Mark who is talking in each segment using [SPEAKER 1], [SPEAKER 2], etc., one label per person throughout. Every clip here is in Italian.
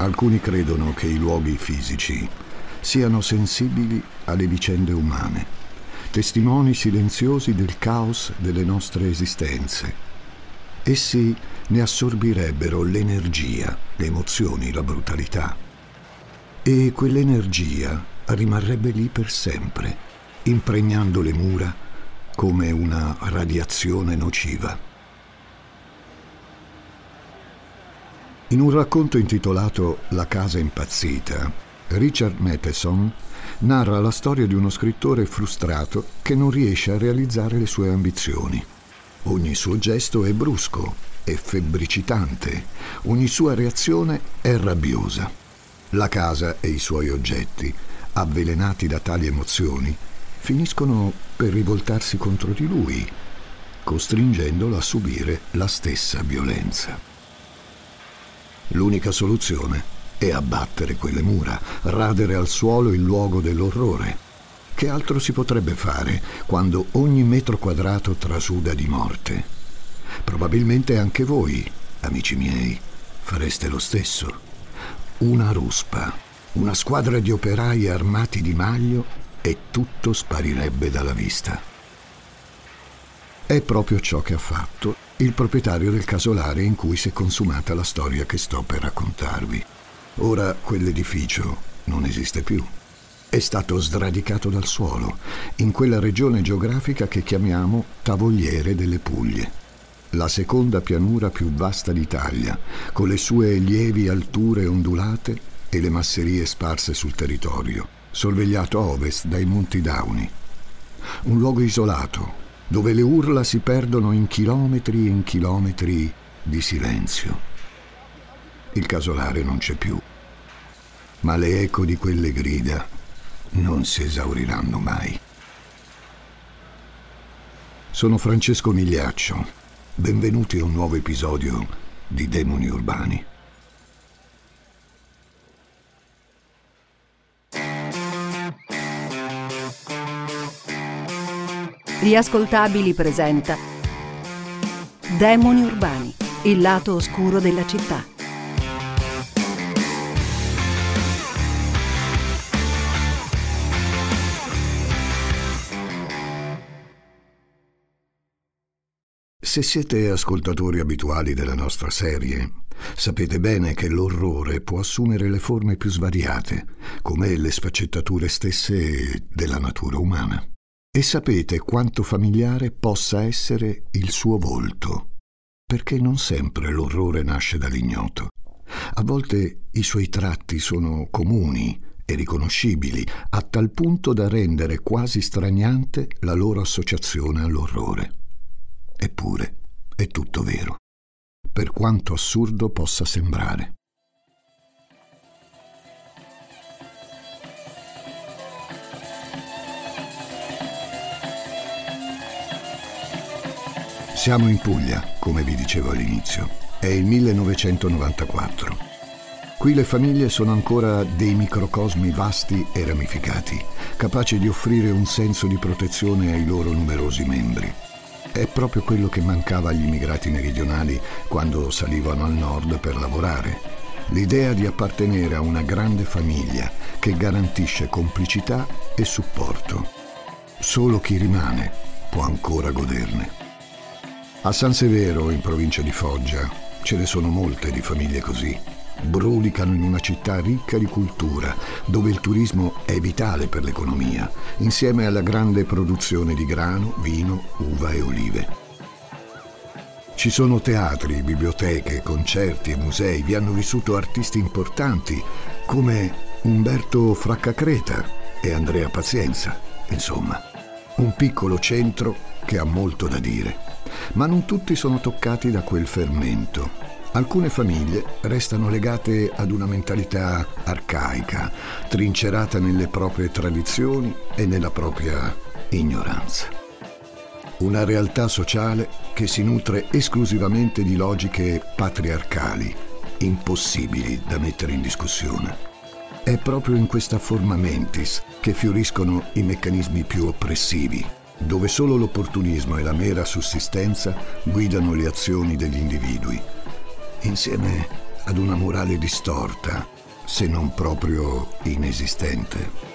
[SPEAKER 1] Alcuni credono che i luoghi fisici siano sensibili alle vicende umane, testimoni silenziosi del caos delle nostre esistenze. Essi ne assorbirebbero l'energia, le emozioni, la brutalità. E quell'energia rimarrebbe lì per sempre, impregnando le mura come una radiazione nociva. In un racconto intitolato La casa impazzita, Richard Matheson narra la storia di uno scrittore frustrato che non riesce a realizzare le sue ambizioni. Ogni suo gesto è brusco, è febbricitante, ogni sua reazione è rabbiosa. La casa e i suoi oggetti, avvelenati da tali emozioni, finiscono per rivoltarsi contro di lui, costringendolo a subire la stessa violenza. L'unica soluzione è abbattere quelle mura, radere al suolo il luogo dell'orrore. Che altro si potrebbe fare quando ogni metro quadrato trasuda di morte? Probabilmente anche voi, amici miei, fareste lo stesso. Una ruspa, una squadra di operai armati di maglio e tutto sparirebbe dalla vista. È proprio ciò che ha fatto il proprietario del casolare in cui si è consumata la storia che sto per raccontarvi. Ora quell'edificio non esiste più. È stato sradicato dal suolo, in quella regione geografica che chiamiamo Tavogliere delle Puglie, la seconda pianura più vasta d'Italia, con le sue lievi alture ondulate e le masserie sparse sul territorio, sorvegliato a ovest dai Monti Dauni. Un luogo isolato, dove le urla si perdono in chilometri e in chilometri di silenzio. Il casolare non c'è più, ma le eco di quelle grida non si esauriranno mai. Sono Francesco Migliaccio, benvenuti a un nuovo episodio di Demoni Urbani.
[SPEAKER 2] Riascoltabili presenta Demoni urbani, il lato oscuro della città.
[SPEAKER 1] Se siete ascoltatori abituali della nostra serie, sapete bene che l'orrore può assumere le forme più svariate, come le sfaccettature stesse della natura umana. E sapete quanto familiare possa essere il suo volto, perché non sempre l'orrore nasce dall'ignoto. A volte i suoi tratti sono comuni e riconoscibili, a tal punto da rendere quasi straniante la loro associazione all'orrore. Eppure è tutto vero, per quanto assurdo possa sembrare. Siamo in Puglia, come vi dicevo all'inizio. È il 1994. Qui le famiglie sono ancora dei microcosmi vasti e ramificati, capaci di offrire un senso di protezione ai loro numerosi membri. È proprio quello che mancava agli immigrati meridionali quando salivano al nord per lavorare. L'idea di appartenere a una grande famiglia che garantisce complicità e supporto. Solo chi rimane può ancora goderne. A San Severo, in provincia di Foggia, ce ne sono molte di famiglie così. Brulicano in una città ricca di cultura, dove il turismo è vitale per l'economia, insieme alla grande produzione di grano, vino, uva e olive. Ci sono teatri, biblioteche, concerti e musei, vi hanno vissuto artisti importanti come Umberto Fraccacreta e Andrea Pazienza, insomma, un piccolo centro che ha molto da dire ma non tutti sono toccati da quel fermento. Alcune famiglie restano legate ad una mentalità arcaica, trincerata nelle proprie tradizioni e nella propria ignoranza. Una realtà sociale che si nutre esclusivamente di logiche patriarcali, impossibili da mettere in discussione. È proprio in questa forma mentis che fioriscono i meccanismi più oppressivi dove solo l'opportunismo e la mera sussistenza guidano le azioni degli individui, insieme ad una morale distorta, se non proprio inesistente.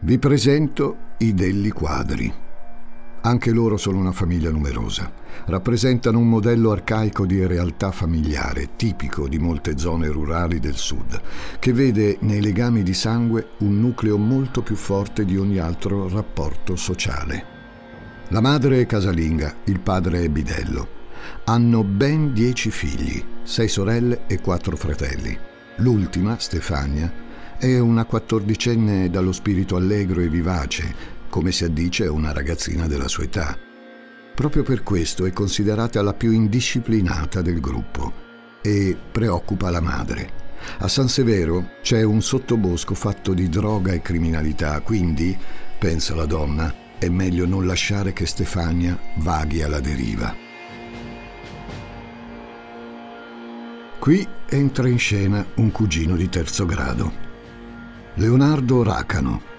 [SPEAKER 1] Vi presento i Delli Quadri. Anche loro sono una famiglia numerosa. Rappresentano un modello arcaico di realtà familiare, tipico di molte zone rurali del sud, che vede nei legami di sangue un nucleo molto più forte di ogni altro rapporto sociale. La madre è casalinga, il padre è bidello. Hanno ben dieci figli, sei sorelle e quattro fratelli. L'ultima, Stefania, è una quattordicenne dallo spirito allegro e vivace, come si addice a una ragazzina della sua età. Proprio per questo è considerata la più indisciplinata del gruppo e preoccupa la madre. A San Severo c'è un sottobosco fatto di droga e criminalità, quindi, pensa la donna, è meglio non lasciare che Stefania vaghi alla deriva. Qui entra in scena un cugino di terzo grado. Leonardo Racano.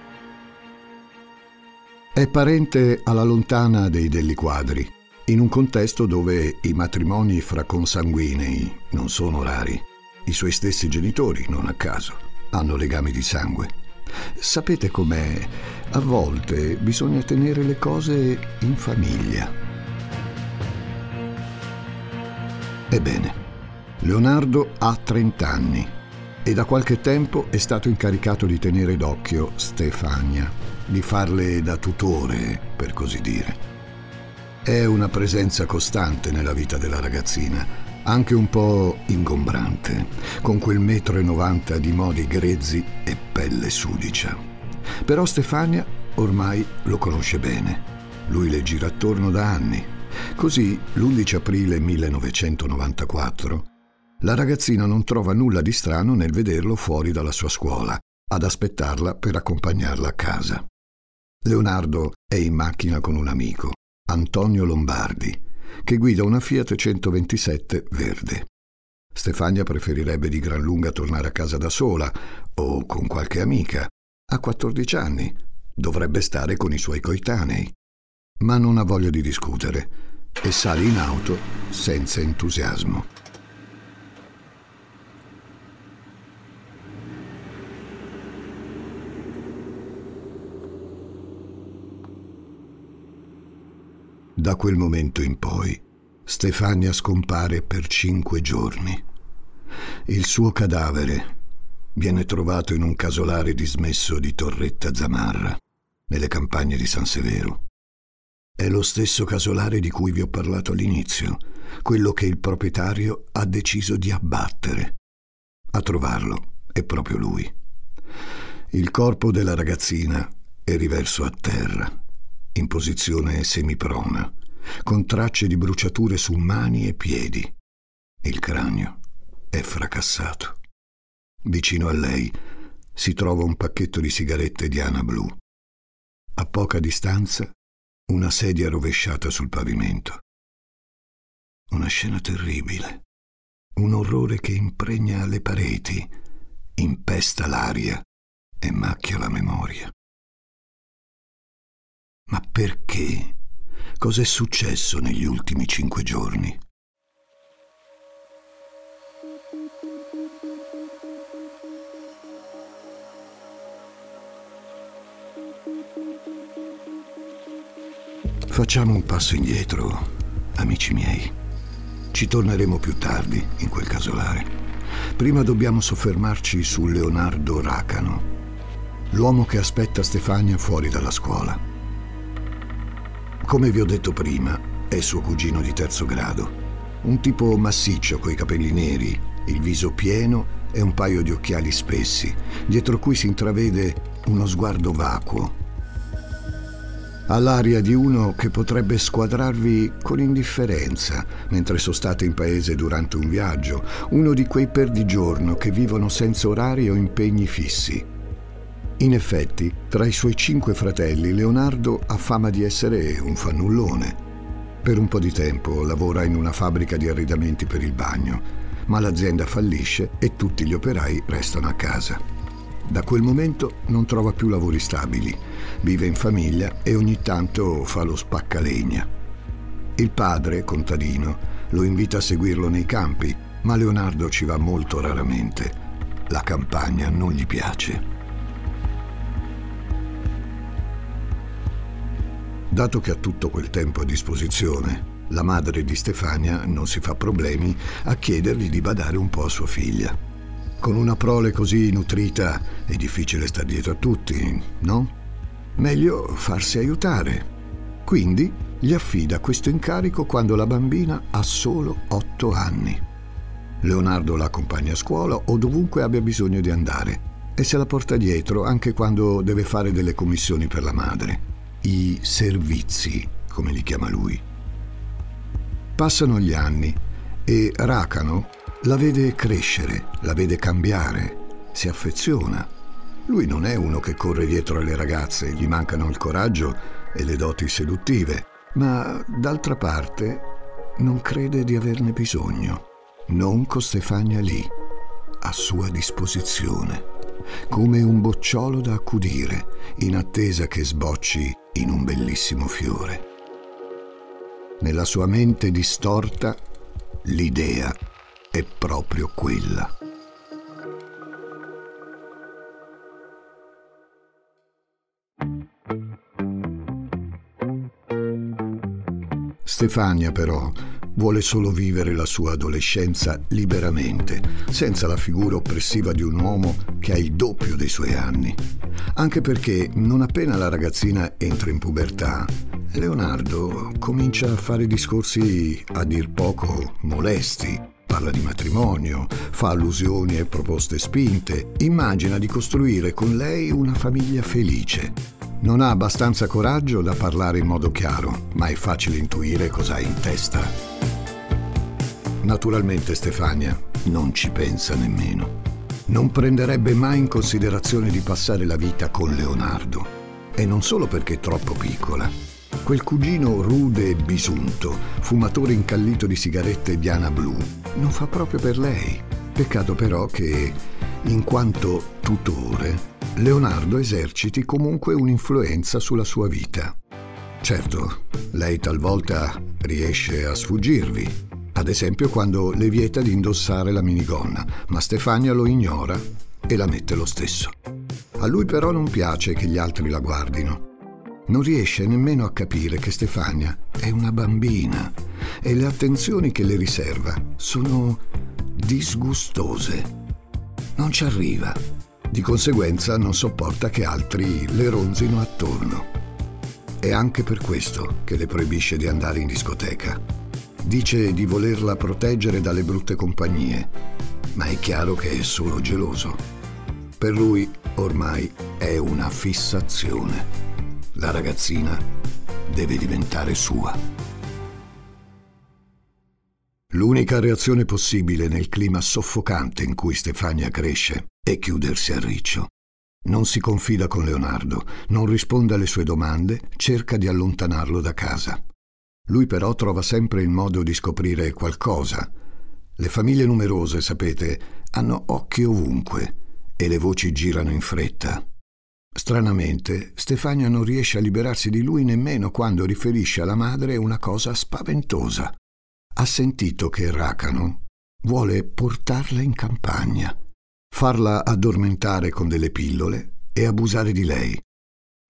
[SPEAKER 1] È parente alla lontana dei Delli Quadri, in un contesto dove i matrimoni fra consanguinei non sono rari. I suoi stessi genitori, non a caso, hanno legami di sangue. Sapete com'è? A volte bisogna tenere le cose in famiglia. Ebbene, Leonardo ha 30 anni e da qualche tempo è stato incaricato di tenere d'occhio Stefania, di farle da tutore, per così dire. È una presenza costante nella vita della ragazzina, anche un po' ingombrante, con quel metro e novanta di modi grezzi e pelle sudicia. Però Stefania ormai lo conosce bene. Lui le gira attorno da anni. Così, l'11 aprile 1994, la ragazzina non trova nulla di strano nel vederlo fuori dalla sua scuola, ad aspettarla per accompagnarla a casa. Leonardo è in macchina con un amico, Antonio Lombardi, che guida una Fiat 127 verde. Stefania preferirebbe di gran lunga tornare a casa da sola o con qualche amica. Ha 14 anni, dovrebbe stare con i suoi coetanei. Ma non ha voglia di discutere e sale in auto senza entusiasmo. Da quel momento in poi Stefania scompare per cinque giorni. Il suo cadavere viene trovato in un casolare dismesso di Torretta Zamarra, nelle campagne di San Severo. È lo stesso casolare di cui vi ho parlato all'inizio, quello che il proprietario ha deciso di abbattere. A trovarlo è proprio lui. Il corpo della ragazzina è riverso a terra in posizione semiprona, con tracce di bruciature su mani e piedi. Il cranio è fracassato. Vicino a lei si trova un pacchetto di sigarette Diana blu. A poca distanza una sedia rovesciata sul pavimento. Una scena terribile, un orrore che impregna le pareti, impesta l'aria e macchia la memoria. Ma perché? Cos'è successo negli ultimi cinque giorni? Facciamo un passo indietro, amici miei. Ci torneremo più tardi in quel casolare. Prima dobbiamo soffermarci su Leonardo Racano, l'uomo che aspetta Stefania fuori dalla scuola. Come vi ho detto prima, è suo cugino di terzo grado. Un tipo massiccio coi capelli neri, il viso pieno e un paio di occhiali spessi, dietro cui si intravede uno sguardo vacuo. Ha l'aria di uno che potrebbe squadrarvi con indifferenza mentre sostate in paese durante un viaggio, uno di quei perdigiorno che vivono senza orari o impegni fissi. In effetti, tra i suoi cinque fratelli, Leonardo ha fama di essere un fannullone. Per un po' di tempo lavora in una fabbrica di arredamenti per il bagno, ma l'azienda fallisce e tutti gli operai restano a casa. Da quel momento non trova più lavori stabili, vive in famiglia e ogni tanto fa lo spaccalegna. Il padre, contadino, lo invita a seguirlo nei campi, ma Leonardo ci va molto raramente. La campagna non gli piace. Dato che ha tutto quel tempo a disposizione, la madre di Stefania non si fa problemi a chiedergli di badare un po' a sua figlia. Con una prole così nutrita è difficile star dietro a tutti, no? Meglio farsi aiutare. Quindi gli affida questo incarico quando la bambina ha solo otto anni. Leonardo la accompagna a scuola o dovunque abbia bisogno di andare e se la porta dietro anche quando deve fare delle commissioni per la madre. I servizi, come li chiama lui. Passano gli anni e Racano la vede crescere, la vede cambiare, si affeziona. Lui non è uno che corre dietro alle ragazze, gli mancano il coraggio e le doti seduttive, ma d'altra parte non crede di averne bisogno. Non con Stefania lì, a sua disposizione, come un bocciolo da accudire, in attesa che sbocci in un bellissimo fiore. Nella sua mente distorta, l'idea è proprio quella. Stefania però vuole solo vivere la sua adolescenza liberamente, senza la figura oppressiva di un uomo che ha il doppio dei suoi anni. Anche perché non appena la ragazzina entra in pubertà, Leonardo comincia a fare discorsi a dir poco molesti. Parla di matrimonio, fa allusioni e proposte spinte, immagina di costruire con lei una famiglia felice. Non ha abbastanza coraggio da parlare in modo chiaro, ma è facile intuire cosa ha in testa. Naturalmente Stefania non ci pensa nemmeno. Non prenderebbe mai in considerazione di passare la vita con Leonardo. E non solo perché è troppo piccola, Quel cugino rude e bisunto, fumatore incallito di sigarette Diana Blu, non fa proprio per lei. Peccato però che, in quanto tutore, Leonardo eserciti comunque un'influenza sulla sua vita. Certo, lei talvolta riesce a sfuggirvi, ad esempio quando le vieta di indossare la minigonna, ma Stefania lo ignora e la mette lo stesso. A lui però non piace che gli altri la guardino non riesce nemmeno a capire che Stefania è una bambina e le attenzioni che le riserva sono disgustose. Non ci arriva. Di conseguenza non sopporta che altri le ronzino attorno. È anche per questo che le proibisce di andare in discoteca. Dice di volerla proteggere dalle brutte compagnie, ma è chiaro che è solo geloso. Per lui ormai è una fissazione. La ragazzina deve diventare sua. L'unica reazione possibile nel clima soffocante in cui Stefania cresce è chiudersi a riccio. Non si confida con Leonardo, non risponde alle sue domande, cerca di allontanarlo da casa. Lui però trova sempre il modo di scoprire qualcosa. Le famiglie numerose, sapete, hanno occhi ovunque e le voci girano in fretta. Stranamente, Stefania non riesce a liberarsi di lui nemmeno quando riferisce alla madre una cosa spaventosa. Ha sentito che Racano vuole portarla in campagna, farla addormentare con delle pillole e abusare di lei.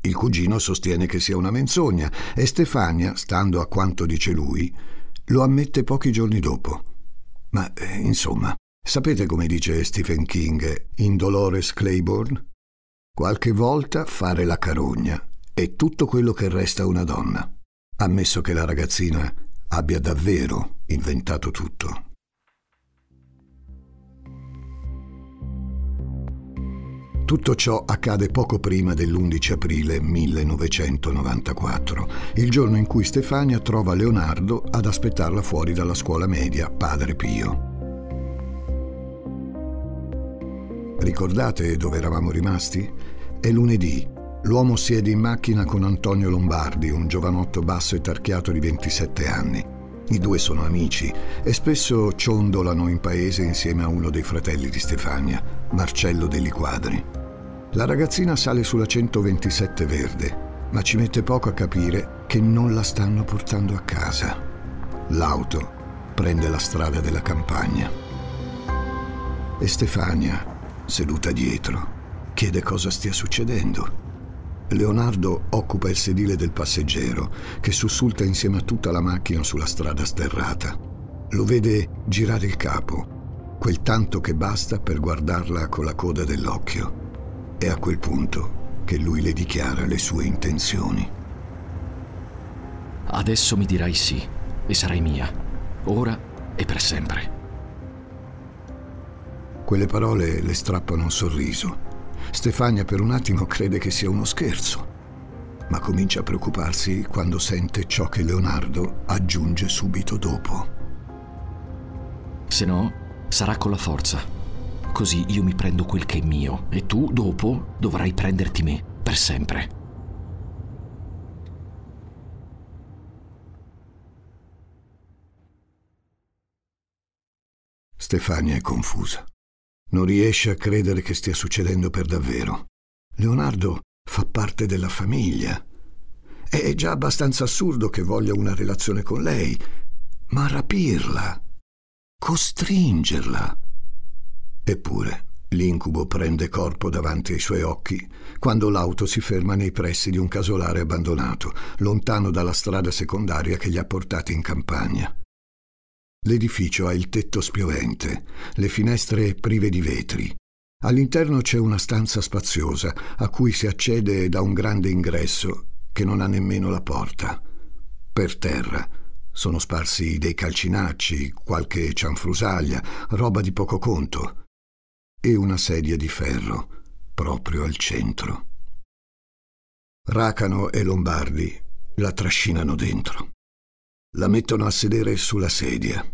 [SPEAKER 1] Il cugino sostiene che sia una menzogna e Stefania, stando a quanto dice lui, lo ammette pochi giorni dopo. Ma, eh, insomma, sapete come dice Stephen King in Dolores Claiborne? Qualche volta fare la carogna è tutto quello che resta una donna, ammesso che la ragazzina abbia davvero inventato tutto. Tutto ciò accade poco prima dell'11 aprile 1994, il giorno in cui Stefania trova Leonardo ad aspettarla fuori dalla scuola media Padre Pio. Ricordate dove eravamo rimasti? È lunedì. L'uomo siede in macchina con Antonio Lombardi, un giovanotto basso e tarchiato di 27 anni. I due sono amici e spesso ciondolano in paese insieme a uno dei fratelli di Stefania, Marcello degli Quadri. La ragazzina sale sulla 127 verde, ma ci mette poco a capire che non la stanno portando a casa. L'auto prende la strada della campagna. E Stefania, seduta dietro, chiede cosa stia succedendo. Leonardo occupa il sedile del passeggero, che sussulta insieme a tutta la macchina sulla strada sterrata. Lo vede girare il capo, quel tanto che basta per guardarla con la coda dell'occhio. È a quel punto che lui le dichiara le sue intenzioni.
[SPEAKER 3] Adesso mi dirai sì e sarai mia, ora e per sempre.
[SPEAKER 1] Quelle parole le strappano un sorriso. Stefania per un attimo crede che sia uno scherzo, ma comincia a preoccuparsi quando sente ciò che Leonardo aggiunge subito dopo.
[SPEAKER 3] Se no, sarà con la forza. Così io mi prendo quel che è mio e tu, dopo, dovrai prenderti me, per sempre.
[SPEAKER 1] Stefania è confusa. Non riesce a credere che stia succedendo per davvero. Leonardo fa parte della famiglia. È già abbastanza assurdo che voglia una relazione con lei, ma rapirla, costringerla, Eppure l'incubo prende corpo davanti ai suoi occhi quando l'auto si ferma nei pressi di un casolare abbandonato, lontano dalla strada secondaria che li ha portati in campagna. L'edificio ha il tetto spiovente, le finestre prive di vetri. All'interno c'è una stanza spaziosa a cui si accede da un grande ingresso che non ha nemmeno la porta. Per terra sono sparsi dei calcinacci, qualche cianfrusaglia, roba di poco conto e una sedia di ferro proprio al centro. Racano e Lombardi la trascinano dentro. La mettono a sedere sulla sedia.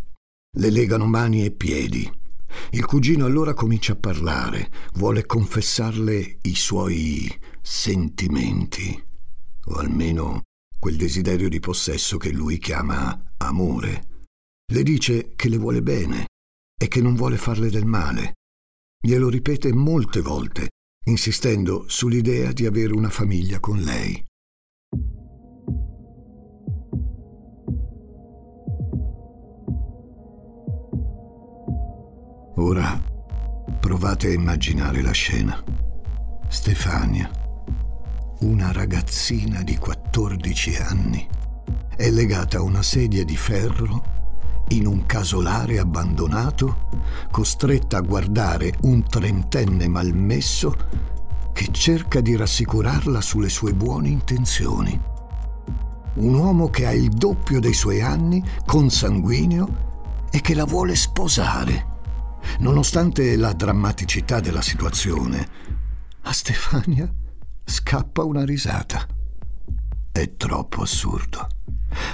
[SPEAKER 1] Le legano mani e piedi. Il cugino allora comincia a parlare, vuole confessarle i suoi sentimenti, o almeno quel desiderio di possesso che lui chiama amore. Le dice che le vuole bene e che non vuole farle del male, Glielo ripete molte volte, insistendo sull'idea di avere una famiglia con lei. Ora provate a immaginare la scena. Stefania, una ragazzina di 14 anni, è legata a una sedia di ferro in un casolare abbandonato, costretta a guardare un trentenne malmesso che cerca di rassicurarla sulle sue buone intenzioni. Un uomo che ha il doppio dei suoi anni, consanguineo, e che la vuole sposare. Nonostante la drammaticità della situazione, a Stefania scappa una risata. È troppo assurdo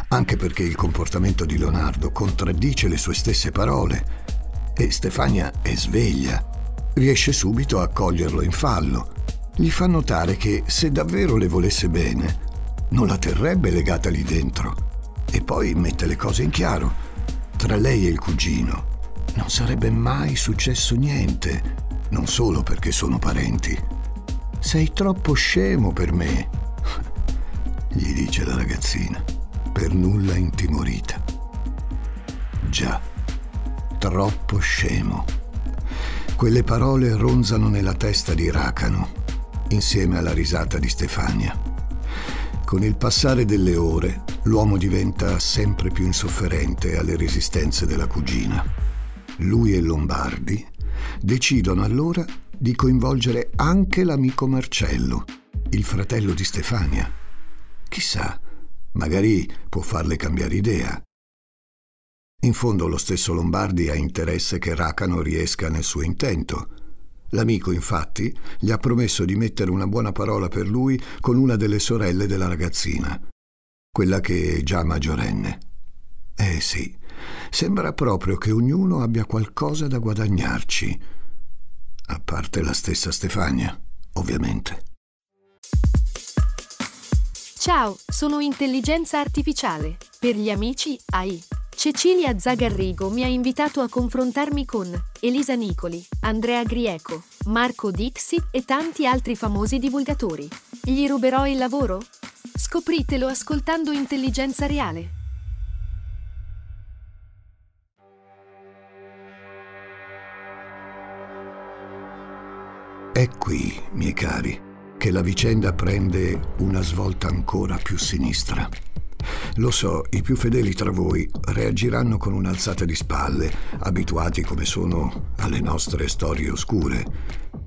[SPEAKER 1] anche perché il comportamento di Leonardo contraddice le sue stesse parole e Stefania è sveglia. Riesce subito a coglierlo in fallo. Gli fa notare che se davvero le volesse bene, non la terrebbe legata lì dentro. E poi mette le cose in chiaro. Tra lei e il cugino non sarebbe mai successo niente, non solo perché sono parenti. Sei troppo scemo per me, gli dice la ragazzina per nulla intimorita. Già, troppo scemo. Quelle parole ronzano nella testa di Racano, insieme alla risata di Stefania. Con il passare delle ore, l'uomo diventa sempre più insofferente alle resistenze della cugina. Lui e Lombardi decidono allora di coinvolgere anche l'amico Marcello, il fratello di Stefania. Chissà, Magari può farle cambiare idea. In fondo lo stesso Lombardi ha interesse che Racano riesca nel suo intento. L'amico, infatti, gli ha promesso di mettere una buona parola per lui con una delle sorelle della ragazzina, quella che è già maggiorenne. Eh sì, sembra proprio che ognuno abbia qualcosa da guadagnarci, a parte la stessa Stefania, ovviamente.
[SPEAKER 4] Ciao, sono intelligenza artificiale. Per gli amici AI. Cecilia Zagarrigo mi ha invitato a confrontarmi con Elisa Nicoli, Andrea Grieco, Marco Dixi e tanti altri famosi divulgatori. Gli ruberò il lavoro? Scopritelo ascoltando Intelligenza Reale.
[SPEAKER 1] Miei cari, che la vicenda prende una svolta ancora più sinistra. Lo so, i più fedeli tra voi reagiranno con un'alzata di spalle, abituati come sono alle nostre storie oscure.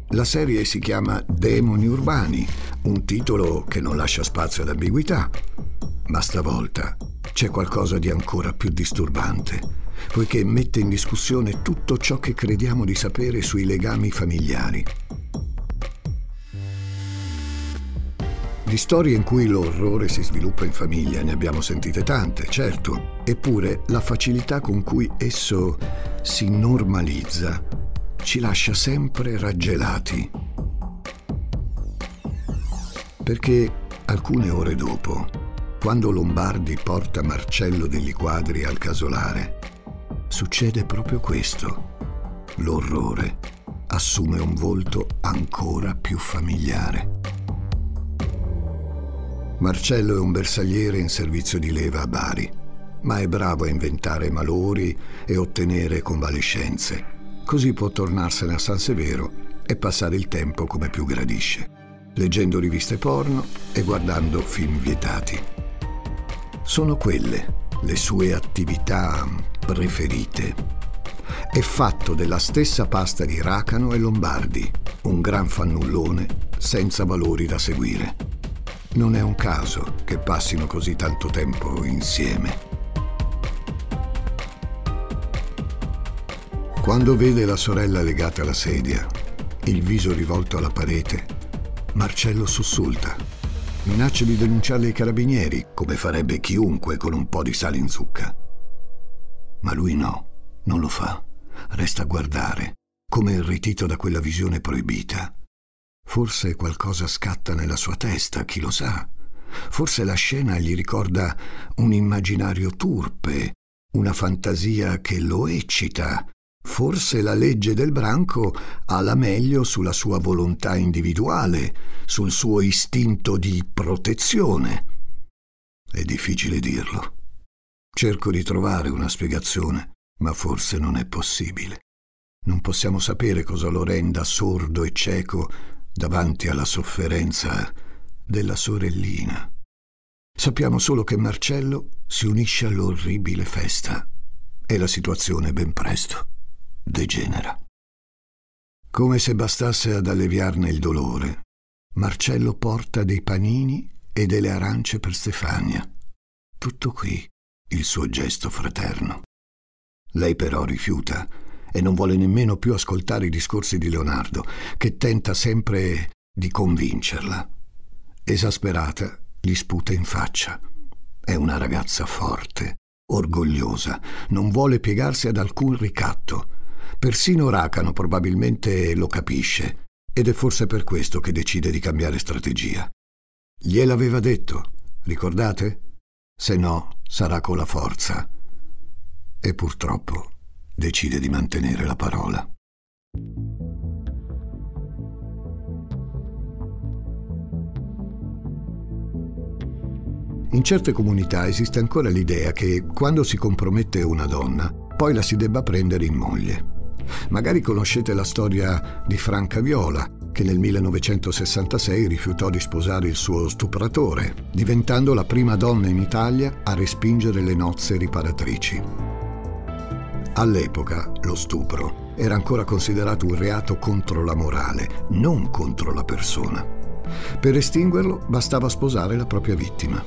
[SPEAKER 1] La serie si chiama Demoni Urbani, un titolo che non lascia spazio ad ambiguità. Ma stavolta c'è qualcosa di ancora più disturbante, poiché mette in discussione tutto ciò che crediamo di sapere sui legami familiari. Di storie in cui l'orrore si sviluppa in famiglia ne abbiamo sentite tante, certo, eppure la facilità con cui esso si normalizza ci lascia sempre raggelati. Perché alcune ore dopo, quando Lombardi porta Marcello degli Quadri al casolare, succede proprio questo. L'orrore assume un volto ancora più familiare. Marcello è un bersagliere in servizio di leva a Bari, ma è bravo a inventare malori e ottenere convalescenze. Così può tornarsene a San Severo e passare il tempo come più gradisce, leggendo riviste porno e guardando film vietati. Sono quelle le sue attività preferite. È fatto della stessa pasta di Racano e Lombardi, un gran fannullone senza valori da seguire. Non è un caso che passino così tanto tempo insieme. Quando vede la sorella legata alla sedia, il viso rivolto alla parete, Marcello sussulta. Minaccia di denunciarle ai carabinieri, come farebbe chiunque con un po' di sale in zucca. Ma lui no, non lo fa. Resta a guardare, come irretito da quella visione proibita. Forse qualcosa scatta nella sua testa, chi lo sa. Forse la scena gli ricorda un immaginario turpe, una fantasia che lo eccita. Forse la legge del branco ha la meglio sulla sua volontà individuale, sul suo istinto di protezione. È difficile dirlo. Cerco di trovare una spiegazione, ma forse non è possibile. Non possiamo sapere cosa lo renda sordo e cieco davanti alla sofferenza della sorellina. Sappiamo solo che Marcello si unisce all'orribile festa e la situazione ben presto degenera. Come se bastasse ad alleviarne il dolore, Marcello porta dei panini e delle arance per Stefania. Tutto qui il suo gesto fraterno. Lei però rifiuta e non vuole nemmeno più ascoltare i discorsi di Leonardo, che tenta sempre di convincerla. Esasperata, gli sputa in faccia. È una ragazza forte, orgogliosa, non vuole piegarsi ad alcun ricatto. Persino Racano probabilmente lo capisce ed è forse per questo che decide di cambiare strategia. Gliel'aveva detto, ricordate? Se no, sarà con la forza. E purtroppo decide di mantenere la parola. In certe comunità esiste ancora l'idea che quando si compromette una donna, poi la si debba prendere in moglie. Magari conoscete la storia di Franca Viola, che nel 1966 rifiutò di sposare il suo stupratore, diventando la prima donna in Italia a respingere le nozze riparatrici. All'epoca lo stupro era ancora considerato un reato contro la morale, non contro la persona. Per estinguerlo bastava sposare la propria vittima.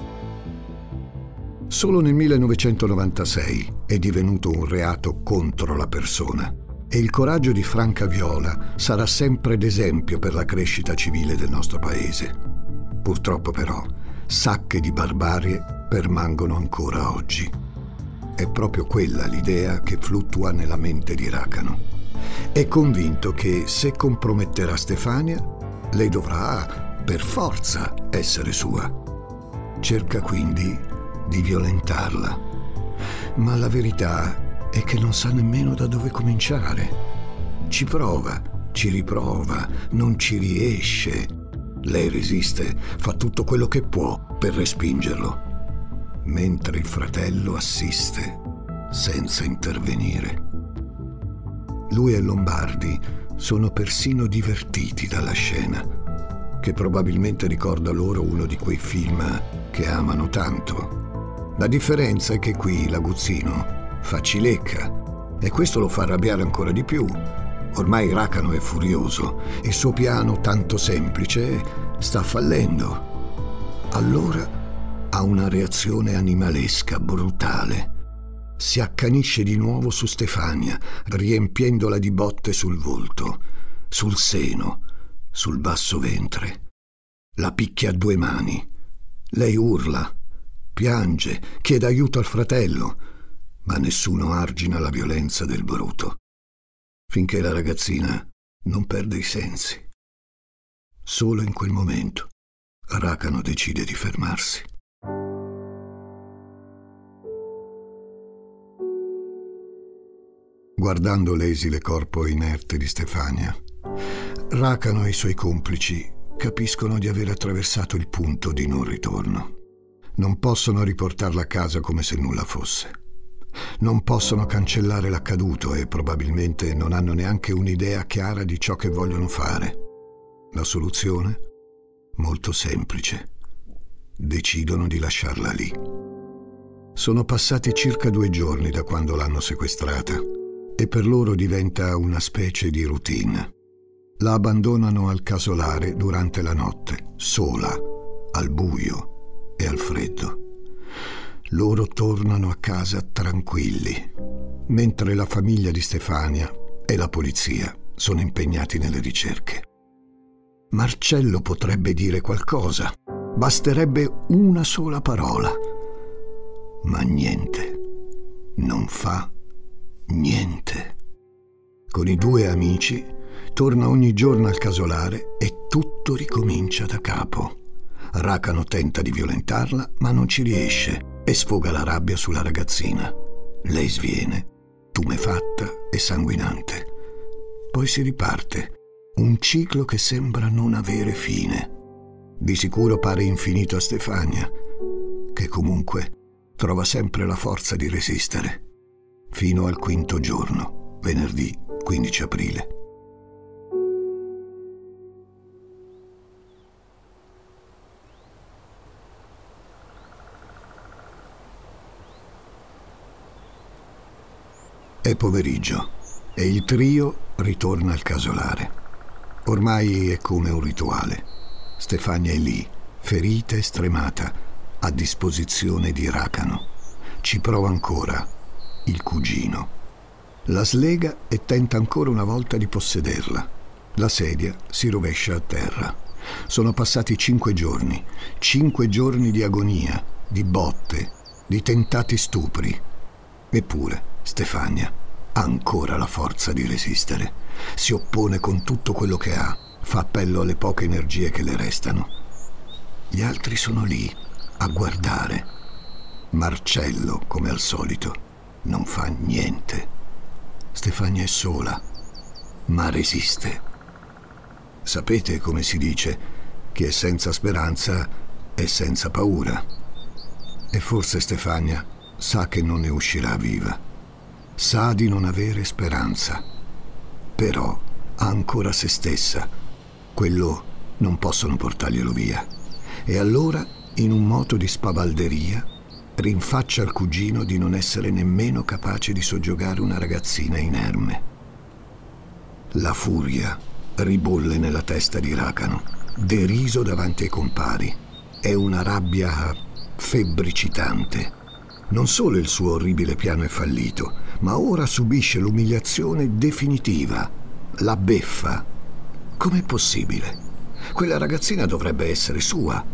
[SPEAKER 1] Solo nel 1996 è divenuto un reato contro la persona e il coraggio di Franca Viola sarà sempre d'esempio per la crescita civile del nostro paese. Purtroppo però, sacche di barbarie permangono ancora oggi. È proprio quella l'idea che fluttua nella mente di Racano. È convinto che se comprometterà Stefania, lei dovrà per forza essere sua. Cerca quindi di violentarla. ma la verità è che non sa nemmeno da dove cominciare. Ci prova, ci riprova, non ci riesce. Lei resiste, fa tutto quello che può per respingerlo, mentre il fratello assiste senza intervenire. Lui e Lombardi sono persino divertiti dalla scena che probabilmente ricorda loro uno di quei film che amano tanto. La differenza è che qui l'aguzzino fa cilecca e questo lo fa arrabbiare ancora di più. Ormai Racano è furioso e il suo piano tanto semplice sta fallendo. Allora ha una reazione animalesca, brutale. Si accanisce di nuovo su Stefania, riempiendola di botte sul volto, sul seno, sul basso ventre. La picchia a due mani. Lei urla, piange, chiede aiuto al fratello, ma nessuno argina la violenza del bruto, finché la ragazzina non perde i sensi. Solo in quel momento Racano decide di fermarsi. Guardando l'esile corpo inerte di Stefania, Racano e i suoi complici capiscono di aver attraversato il punto di non ritorno. Non possono riportarla a casa come se nulla fosse. Non possono cancellare l'accaduto e probabilmente non hanno neanche un'idea chiara di ciò che vogliono fare. La soluzione? Molto semplice. Decidono di lasciarla lì. Sono passati circa due giorni da quando l'hanno sequestrata e per loro diventa una specie di routine la abbandonano al casolare durante la notte, sola, al buio e al freddo. Loro tornano a casa tranquilli, mentre la famiglia di Stefania e la polizia sono impegnati nelle ricerche. Marcello potrebbe dire qualcosa, basterebbe una sola parola, ma niente, non fa niente. Con i due amici torna ogni giorno al casolare e tutto ricomincia da capo. Racano tenta di violentarla, ma non ci riesce e sfoga la rabbia sulla ragazzina. Lei sviene, tumefatta e sanguinante. Poi si riparte, un ciclo che sembra non avere fine. Di sicuro pare infinito a Stefania, che comunque trova sempre la forza di resistere, fino al quinto giorno, venerdì 15 aprile. È pomeriggio e il trio ritorna al casolare. Ormai è come un rituale. Stefania è lì, ferita e stremata, a disposizione di Racano. Ci prova ancora il cugino. La slega e tenta ancora una volta di possederla. La sedia si rovescia a terra. Sono passati cinque giorni, cinque giorni di agonia, di botte, di tentati stupri. Eppure Stefania ha ancora la forza di resistere. Si oppone con tutto quello che ha, fa appello alle poche energie che le restano. Gli altri sono lì, a guardare. Marcello, come al solito, non fa niente. Stefania è sola, ma resiste. Sapete come si dice? Chi è senza speranza è senza paura. E forse Stefania sa che non ne uscirà viva sa di non avere speranza, però ha ancora se stessa. Quello non possono portarglielo via. E allora, in un moto di spavalderia, rinfaccia al cugino di non essere nemmeno capace di soggiogare una ragazzina inerme. La furia ribolle nella testa di Racano, deriso davanti ai compari. È una rabbia febbricitante. Non solo il suo orribile piano è fallito, ma ora subisce l'umiliazione definitiva, la beffa. Com'è possibile? Quella ragazzina dovrebbe essere sua,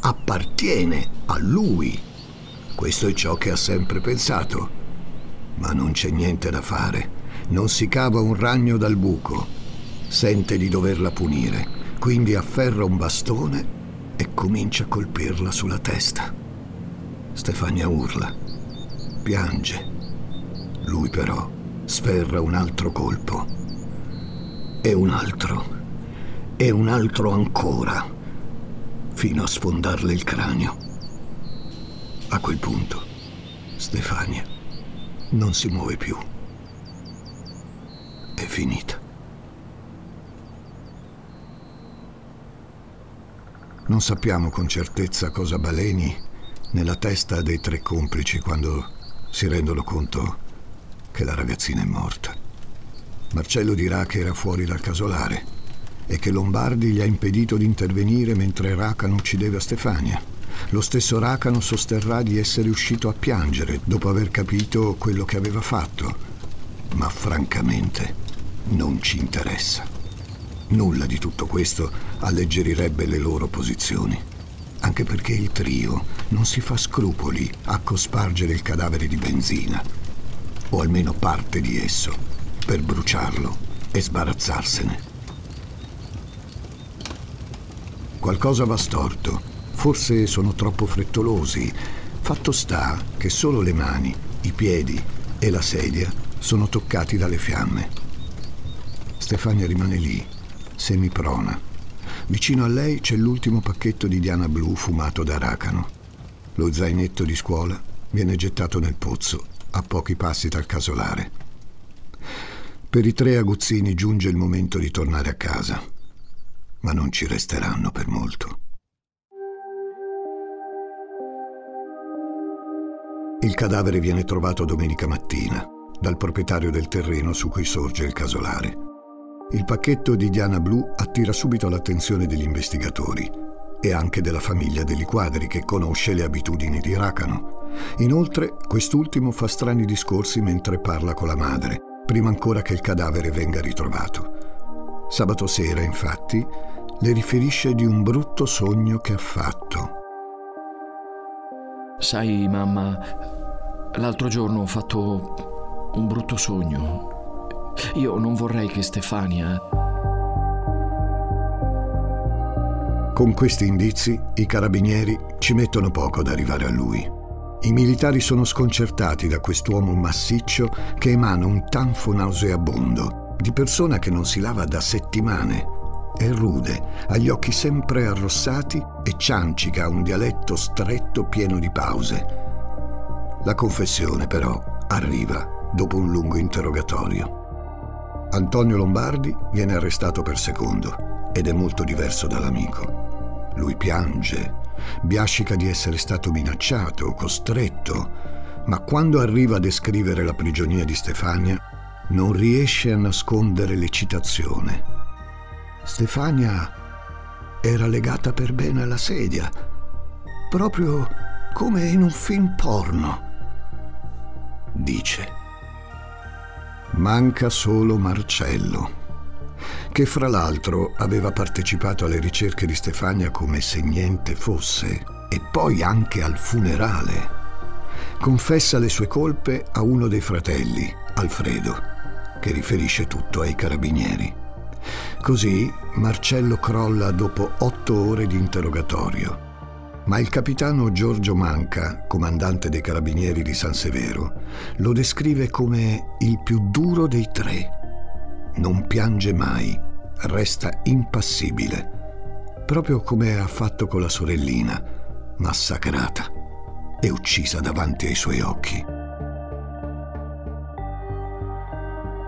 [SPEAKER 1] appartiene a lui. Questo è ciò che ha sempre pensato. Ma non c'è niente da fare. Non si cava un ragno dal buco. Sente di doverla punire, quindi afferra un bastone e comincia a colpirla sulla testa. Stefania urla piange. Lui però sferra un altro colpo. E un altro. E un altro ancora. Fino a sfondarle il cranio. A quel punto, Stefania non si muove più. È finita. Non sappiamo con certezza cosa baleni nella testa dei tre complici quando si rendono conto che la ragazzina è morta. Marcello dirà che era fuori dal casolare e che Lombardi gli ha impedito di intervenire mentre Racano uccideva Stefania. Lo stesso Racano sosterrà di essere uscito a piangere dopo aver capito quello che aveva fatto, ma francamente non ci interessa. Nulla di tutto questo alleggerirebbe le loro posizioni, anche perché il trio non si fa scrupoli a cospargere il cadavere di benzina, o almeno parte di esso, per bruciarlo e sbarazzarsene. Qualcosa va storto, forse sono troppo frettolosi. Fatto sta che solo le mani, i piedi e la sedia sono toccati dalle fiamme. Stefania rimane lì, semiprona. Vicino a lei c'è l'ultimo pacchetto di Diana Blu fumato da Racano. Lo zainetto di scuola viene gettato nel pozzo, a pochi passi dal casolare. Per i tre aguzzini giunge il momento di tornare a casa, ma non ci resteranno per molto. Il cadavere viene trovato domenica mattina dal proprietario del terreno su cui sorge il casolare. Il pacchetto di Diana Blu attira subito l'attenzione degli investigatori e anche della famiglia degli quadri che conosce le abitudini di Racano. Inoltre, quest'ultimo fa strani discorsi mentre parla con la madre, prima ancora che il cadavere venga ritrovato. Sabato sera, infatti, le riferisce di un brutto sogno che ha fatto.
[SPEAKER 3] Sai, mamma, l'altro giorno ho fatto un brutto sogno. Io non vorrei che Stefania...
[SPEAKER 1] Con questi indizi i carabinieri ci mettono poco ad arrivare a lui. I militari sono sconcertati da quest'uomo massiccio che emana un tanfo nauseabondo, di persona che non si lava da settimane. È rude, ha gli occhi sempre arrossati e ciancica un dialetto stretto pieno di pause. La confessione però arriva dopo un lungo interrogatorio. Antonio Lombardi viene arrestato per secondo ed è molto diverso dall'amico. Lui piange, biascica di essere stato minacciato, costretto, ma quando arriva a descrivere la prigionia di Stefania non riesce a nascondere l'eccitazione. Stefania era legata per bene alla sedia, proprio come in un film porno, dice. Manca solo Marcello, che fra l'altro aveva partecipato alle ricerche di Stefania come se niente fosse, e poi anche al funerale. Confessa le sue colpe a uno dei fratelli, Alfredo, che riferisce tutto ai carabinieri. Così Marcello crolla dopo otto ore di interrogatorio ma il capitano Giorgio Manca, comandante dei carabinieri di San Severo, lo descrive come il più duro dei tre. Non piange mai, resta impassibile, proprio come ha fatto con la sorellina, massacrata e uccisa davanti ai suoi occhi.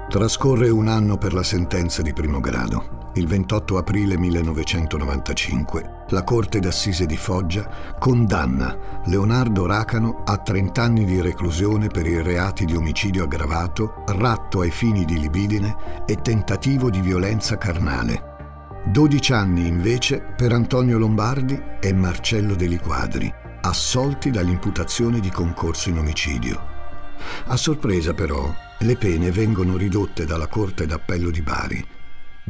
[SPEAKER 1] Trascorre un anno per la sentenza di primo grado il 28 aprile 1995, la Corte d'Assise di Foggia condanna Leonardo Racano a 30 anni di reclusione per i reati di omicidio aggravato, ratto ai fini di libidine e tentativo di violenza carnale. 12 anni invece per Antonio Lombardi e Marcello Deli Quadri, assolti dall'imputazione di concorso in omicidio. A sorpresa però, le pene vengono ridotte dalla Corte d'Appello di Bari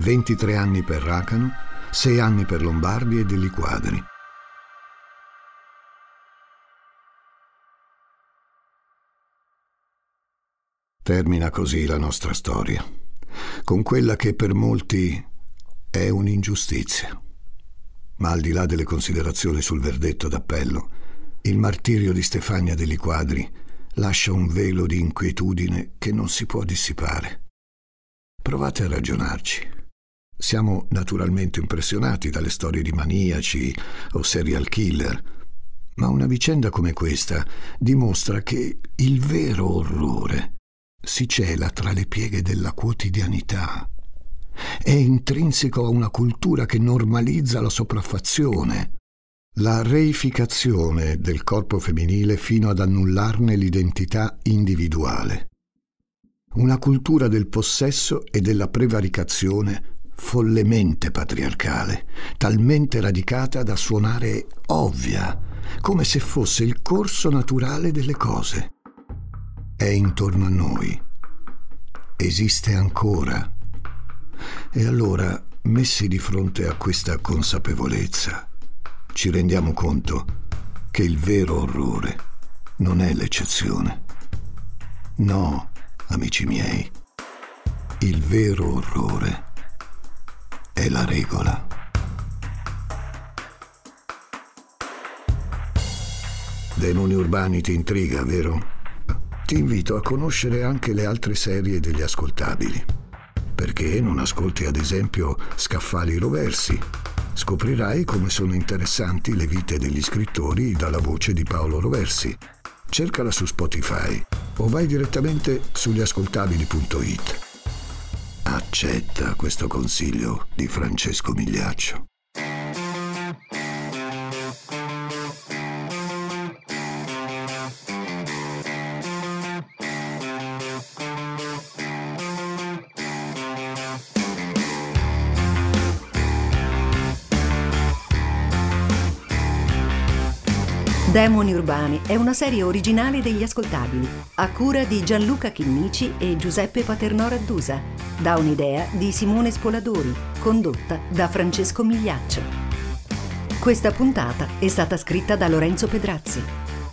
[SPEAKER 1] 23 anni per Racano, 6 anni per Lombardi e Degli Quadri. Termina così la nostra storia, con quella che per molti è un'ingiustizia. Ma al di là delle considerazioni sul verdetto d'appello, il martirio di Stefania degli Quadri lascia un velo di inquietudine che non si può dissipare. Provate a ragionarci. Siamo naturalmente impressionati dalle storie di maniaci o serial killer, ma una vicenda come questa dimostra che il vero orrore si cela tra le pieghe della quotidianità. È intrinseco a una cultura che normalizza la sopraffazione, la reificazione del corpo femminile fino ad annullarne l'identità individuale. Una cultura del possesso e della prevaricazione follemente patriarcale, talmente radicata da suonare ovvia, come se fosse il corso naturale delle cose. È intorno a noi. Esiste ancora. E allora, messi di fronte a questa consapevolezza, ci rendiamo conto che il vero orrore non è l'eccezione. No, amici miei, il vero orrore è la regola. Demoni urbani ti intriga, vero? Ti invito a conoscere anche le altre serie degli ascoltabili. Perché non ascolti ad esempio Scaffali Roversi? Scoprirai come sono interessanti le vite degli scrittori dalla voce di Paolo Roversi. Cercala su Spotify o vai direttamente sugliascoltabili.it. Accetta questo consiglio di Francesco Migliaccio.
[SPEAKER 2] Demoni Urbani è una serie originale degli ascoltabili, a cura di Gianluca Chinnici e Giuseppe Paternò Raddusa, da un'idea di Simone Spoladori, condotta da Francesco Migliaccio. Questa puntata è stata scritta da Lorenzo Pedrazzi.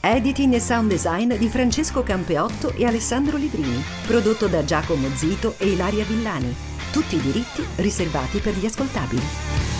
[SPEAKER 2] Editing e sound design di Francesco Campeotto e Alessandro Livrini, prodotto da Giacomo Zito e Ilaria Villani. Tutti i diritti riservati per gli ascoltabili.